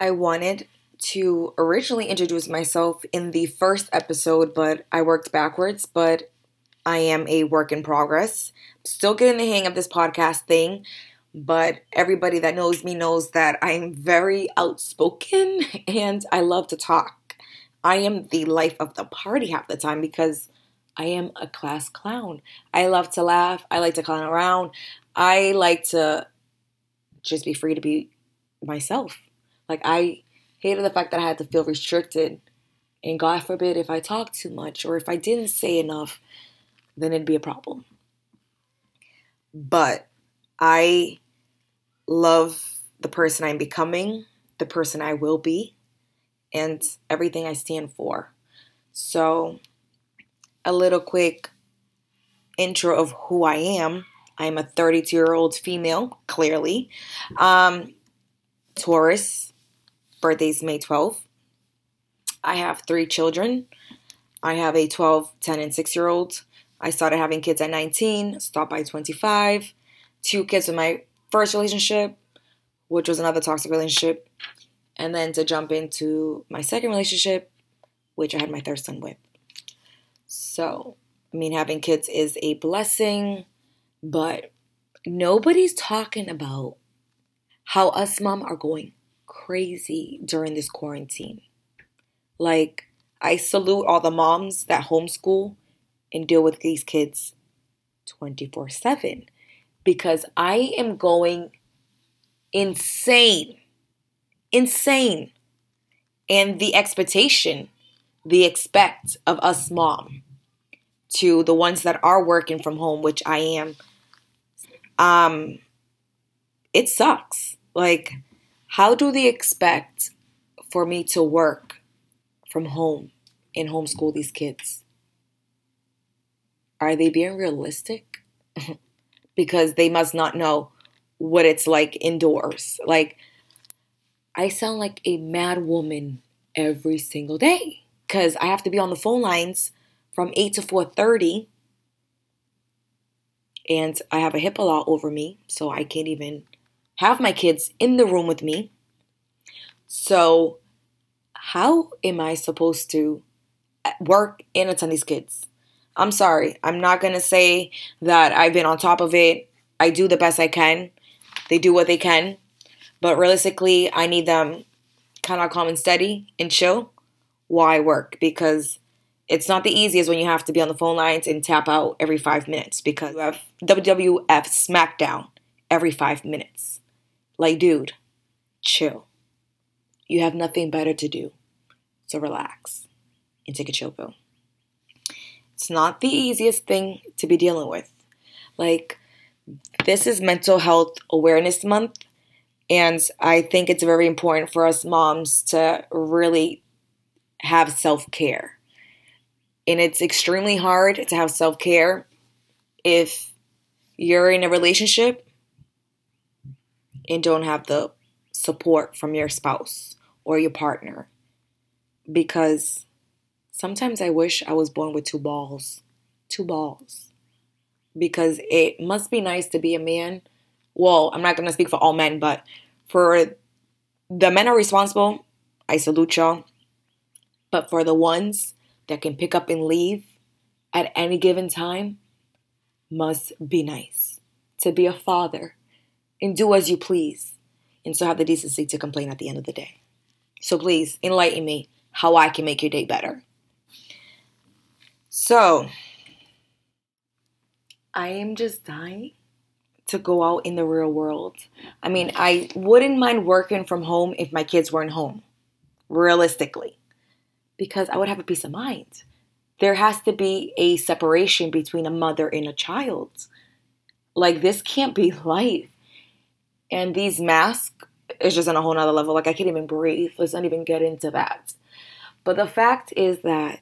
I wanted to originally introduce myself in the first episode, but I worked backwards. But I am a work in progress. Still getting the hang of this podcast thing, but everybody that knows me knows that I'm very outspoken and I love to talk. I am the life of the party half the time because I am a class clown. I love to laugh. I like to clown around. I like to just be free to be myself. Like I hated the fact that I had to feel restricted. And God forbid if I talked too much or if I didn't say enough, then it'd be a problem. But I love the person I'm becoming, the person I will be, and everything I stand for. So, a little quick intro of who I am. I'm a 32 year old female, clearly. Um, Taurus, birthday's May 12th. I have three children. I have a 12, 10, and 6 year old. I started having kids at 19, stopped by 25. Two kids in my first relationship, which was another toxic relationship. And then to jump into my second relationship, which I had my third son with. So, I mean, having kids is a blessing, but nobody's talking about how us mom are going crazy during this quarantine. Like, I salute all the moms that homeschool and deal with these kids 24 7 because I am going insane. Insane. And the expectation, the expect of us mom to the ones that are working from home, which I am, um, it sucks. Like, how do they expect for me to work from home and homeschool these kids? Are they being realistic? because they must not know what it's like indoors. Like, I sound like a mad woman every single day because I have to be on the phone lines from 8 to 4.30 and I have a HIPAA law over me, so I can't even have my kids in the room with me. So, how am I supposed to uh, work and attend these kids? I'm sorry. I'm not going to say that I've been on top of it. I do the best I can. They do what they can. But realistically, I need them kind of calm and steady and chill while I work because it's not the easiest when you have to be on the phone lines and tap out every five minutes because you have WWF SmackDown every five minutes. Like, dude, chill. You have nothing better to do. So relax and take a chill pill. It's not the easiest thing to be dealing with. Like, this is Mental Health Awareness Month, and I think it's very important for us moms to really have self care. And it's extremely hard to have self care if you're in a relationship and don't have the support from your spouse or your partner because Sometimes I wish I was born with two balls. Two balls. Because it must be nice to be a man. Well, I'm not going to speak for all men, but for the men are responsible, I salute y'all. But for the ones that can pick up and leave at any given time, must be nice. To be a father and do as you please, and still have the decency to complain at the end of the day. So please enlighten me how I can make your day better. So, I am just dying to go out in the real world. I mean, I wouldn't mind working from home if my kids weren't home, realistically, because I would have a peace of mind. There has to be a separation between a mother and a child. Like, this can't be life. And these masks is just on a whole nother level. Like, I can't even breathe. Let's not even get into that. But the fact is that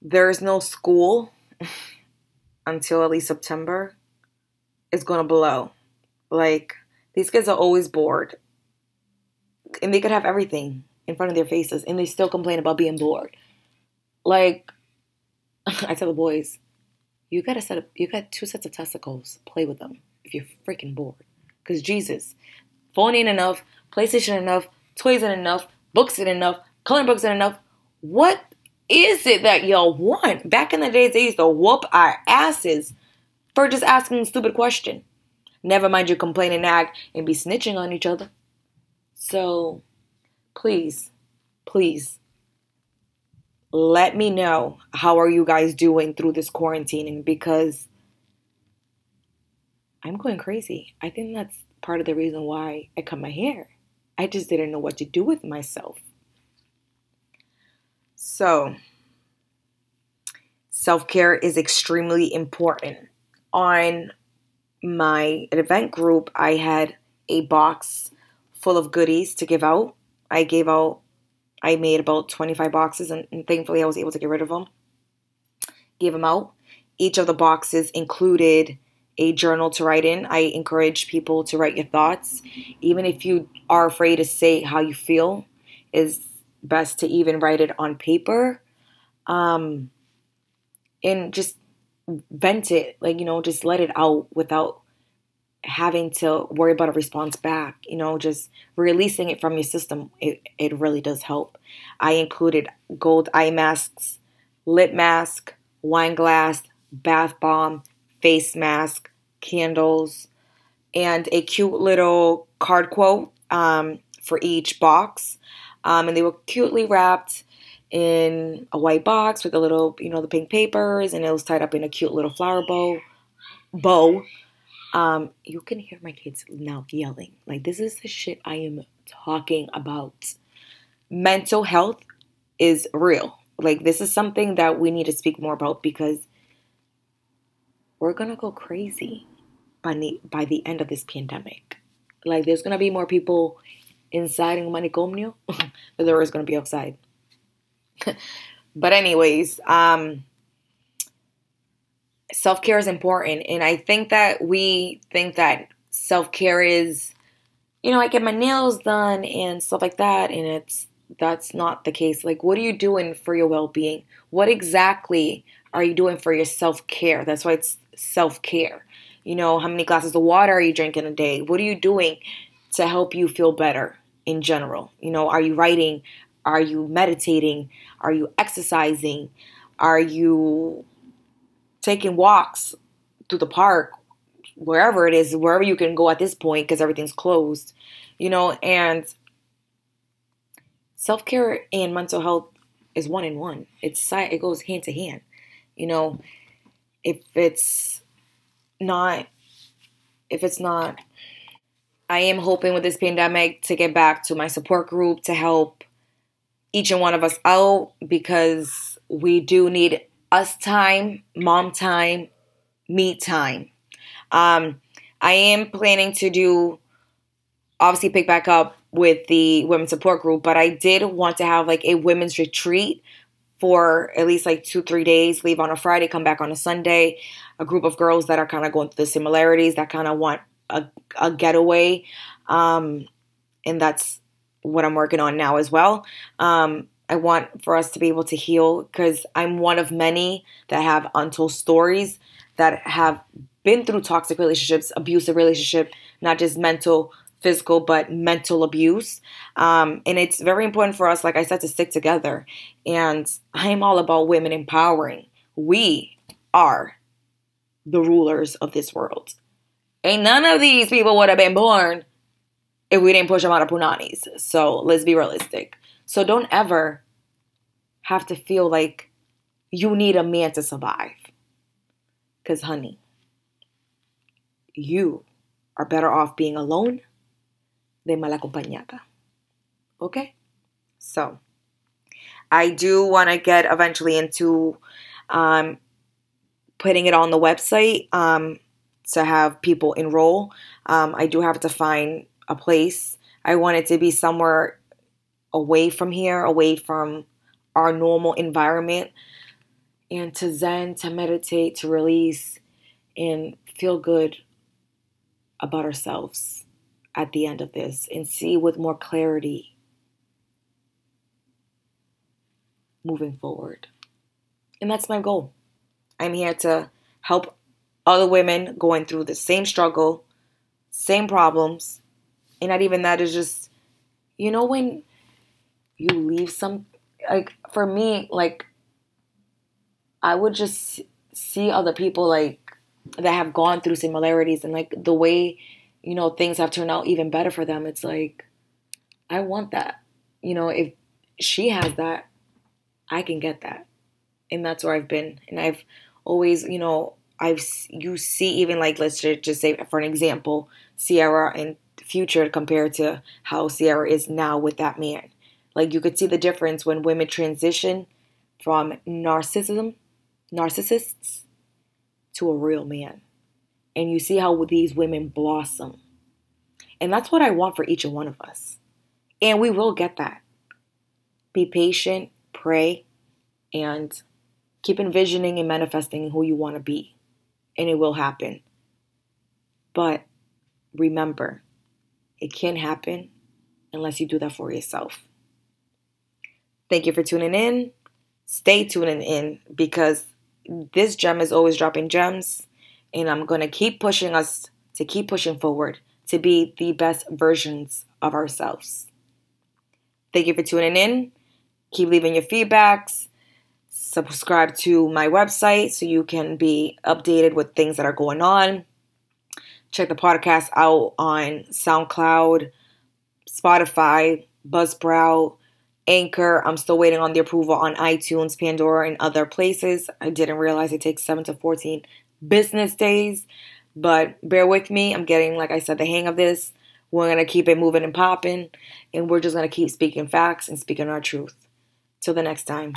there's no school until at least September, it's gonna blow. Like these kids are always bored, and they could have everything in front of their faces, and they still complain about being bored. Like I tell the boys, you got a set of you got two sets of testicles. Play with them you're freaking bored. Because Jesus, phone ain't enough, PlayStation enough, toys ain't enough, books ain't enough, coloring books ain't enough. What is it that y'all want? Back in the days, they used to whoop our asses for just asking a stupid question. Never mind you complain and nag and be snitching on each other. So, please, please, let me know how are you guys doing through this quarantining because I'm going crazy. I think that's part of the reason why I cut my hair. I just didn't know what to do with myself. So, self care is extremely important. On my event group, I had a box full of goodies to give out. I gave out, I made about 25 boxes, and, and thankfully I was able to get rid of them. Gave them out. Each of the boxes included a journal to write in. I encourage people to write your thoughts, even if you are afraid to say how you feel. Is best to even write it on paper um, and just vent it like you know just let it out without having to worry about a response back you know just releasing it from your system it, it really does help i included gold eye masks lip mask wine glass bath bomb face mask candles and a cute little card quote um, for each box um, and they were cutely wrapped in a white box with a little, you know, the pink papers, and it was tied up in a cute little flower bow. Bow. Um, you can hear my kids now yelling. Like this is the shit I am talking about. Mental health is real. Like this is something that we need to speak more about because we're gonna go crazy by the by the end of this pandemic. Like there's gonna be more people inside in manicomio than there is gonna be outside. but anyways, um self-care is important and I think that we think that self-care is you know, I get my nails done and stuff like that and it's that's not the case. Like what are you doing for your well-being? What exactly are you doing for your self-care? That's why it's self-care. You know, how many glasses of water are you drinking a day? What are you doing to help you feel better in general? You know, are you writing? Are you meditating? Are you exercising? Are you taking walks through the park? Wherever it is, wherever you can go at this point because everything's closed, you know, and self care and mental health is one in one. It's it goes hand to hand. You know, if it's not, if it's not, I am hoping with this pandemic to get back to my support group to help each and one of us out because we do need us time, mom time, me time. Um, I am planning to do obviously pick back up with the women's support group, but I did want to have like a women's retreat for at least like two, three days, leave on a Friday, come back on a Sunday. A group of girls that are kind of going through the similarities that kind of want a, a getaway. Um, and that's what I'm working on now as well. Um, I want for us to be able to heal because I'm one of many that have untold stories that have been through toxic relationships, abusive relationship, not just mental, physical, but mental abuse. Um, and it's very important for us, like I said, to stick together. And I'm all about women empowering. We are the rulers of this world. Ain't none of these people would have been born if we didn't push them out of punanis. So let's be realistic. So don't ever have to feel like you need a man to survive. Because, honey, you are better off being alone than mal acompañada. Okay? So, I do want to get eventually into um, putting it on the website um, to have people enroll. Um, I do have to find a place. I want it to be somewhere away from here, away from our normal environment, and to zen, to meditate, to release, and feel good about ourselves at the end of this and see with more clarity moving forward. And that's my goal. I'm here to help other women going through the same struggle, same problems, And not even that is just, you know, when you leave some, like, for me, like, I would just see other people, like, that have gone through similarities and, like, the way, you know, things have turned out even better for them. It's like, I want that. You know, if she has that, I can get that. And that's where I've been. And I've always, you know, I've you see even like let's just say for an example, Ciara and Future compared to how Ciara is now with that man. Like you could see the difference when women transition from narcissism, narcissists to a real man. And you see how these women blossom. And that's what I want for each and one of us. And we will get that. Be patient, pray, and keep envisioning and manifesting who you want to be and it will happen. But remember, it can't happen unless you do that for yourself. Thank you for tuning in. Stay tuning in because this gem is always dropping gems, and I'm going to keep pushing us to keep pushing forward to be the best versions of ourselves. Thank you for tuning in. Keep leaving your feedbacks subscribe to my website so you can be updated with things that are going on. Check the podcast out on SoundCloud, Spotify, Buzzsprout, Anchor. I'm still waiting on the approval on iTunes, Pandora, and other places. I didn't realize it takes 7 to 14 business days, but bear with me. I'm getting, like I said, the hang of this. We're going to keep it moving and popping, and we're just going to keep speaking facts and speaking our truth. Till the next time.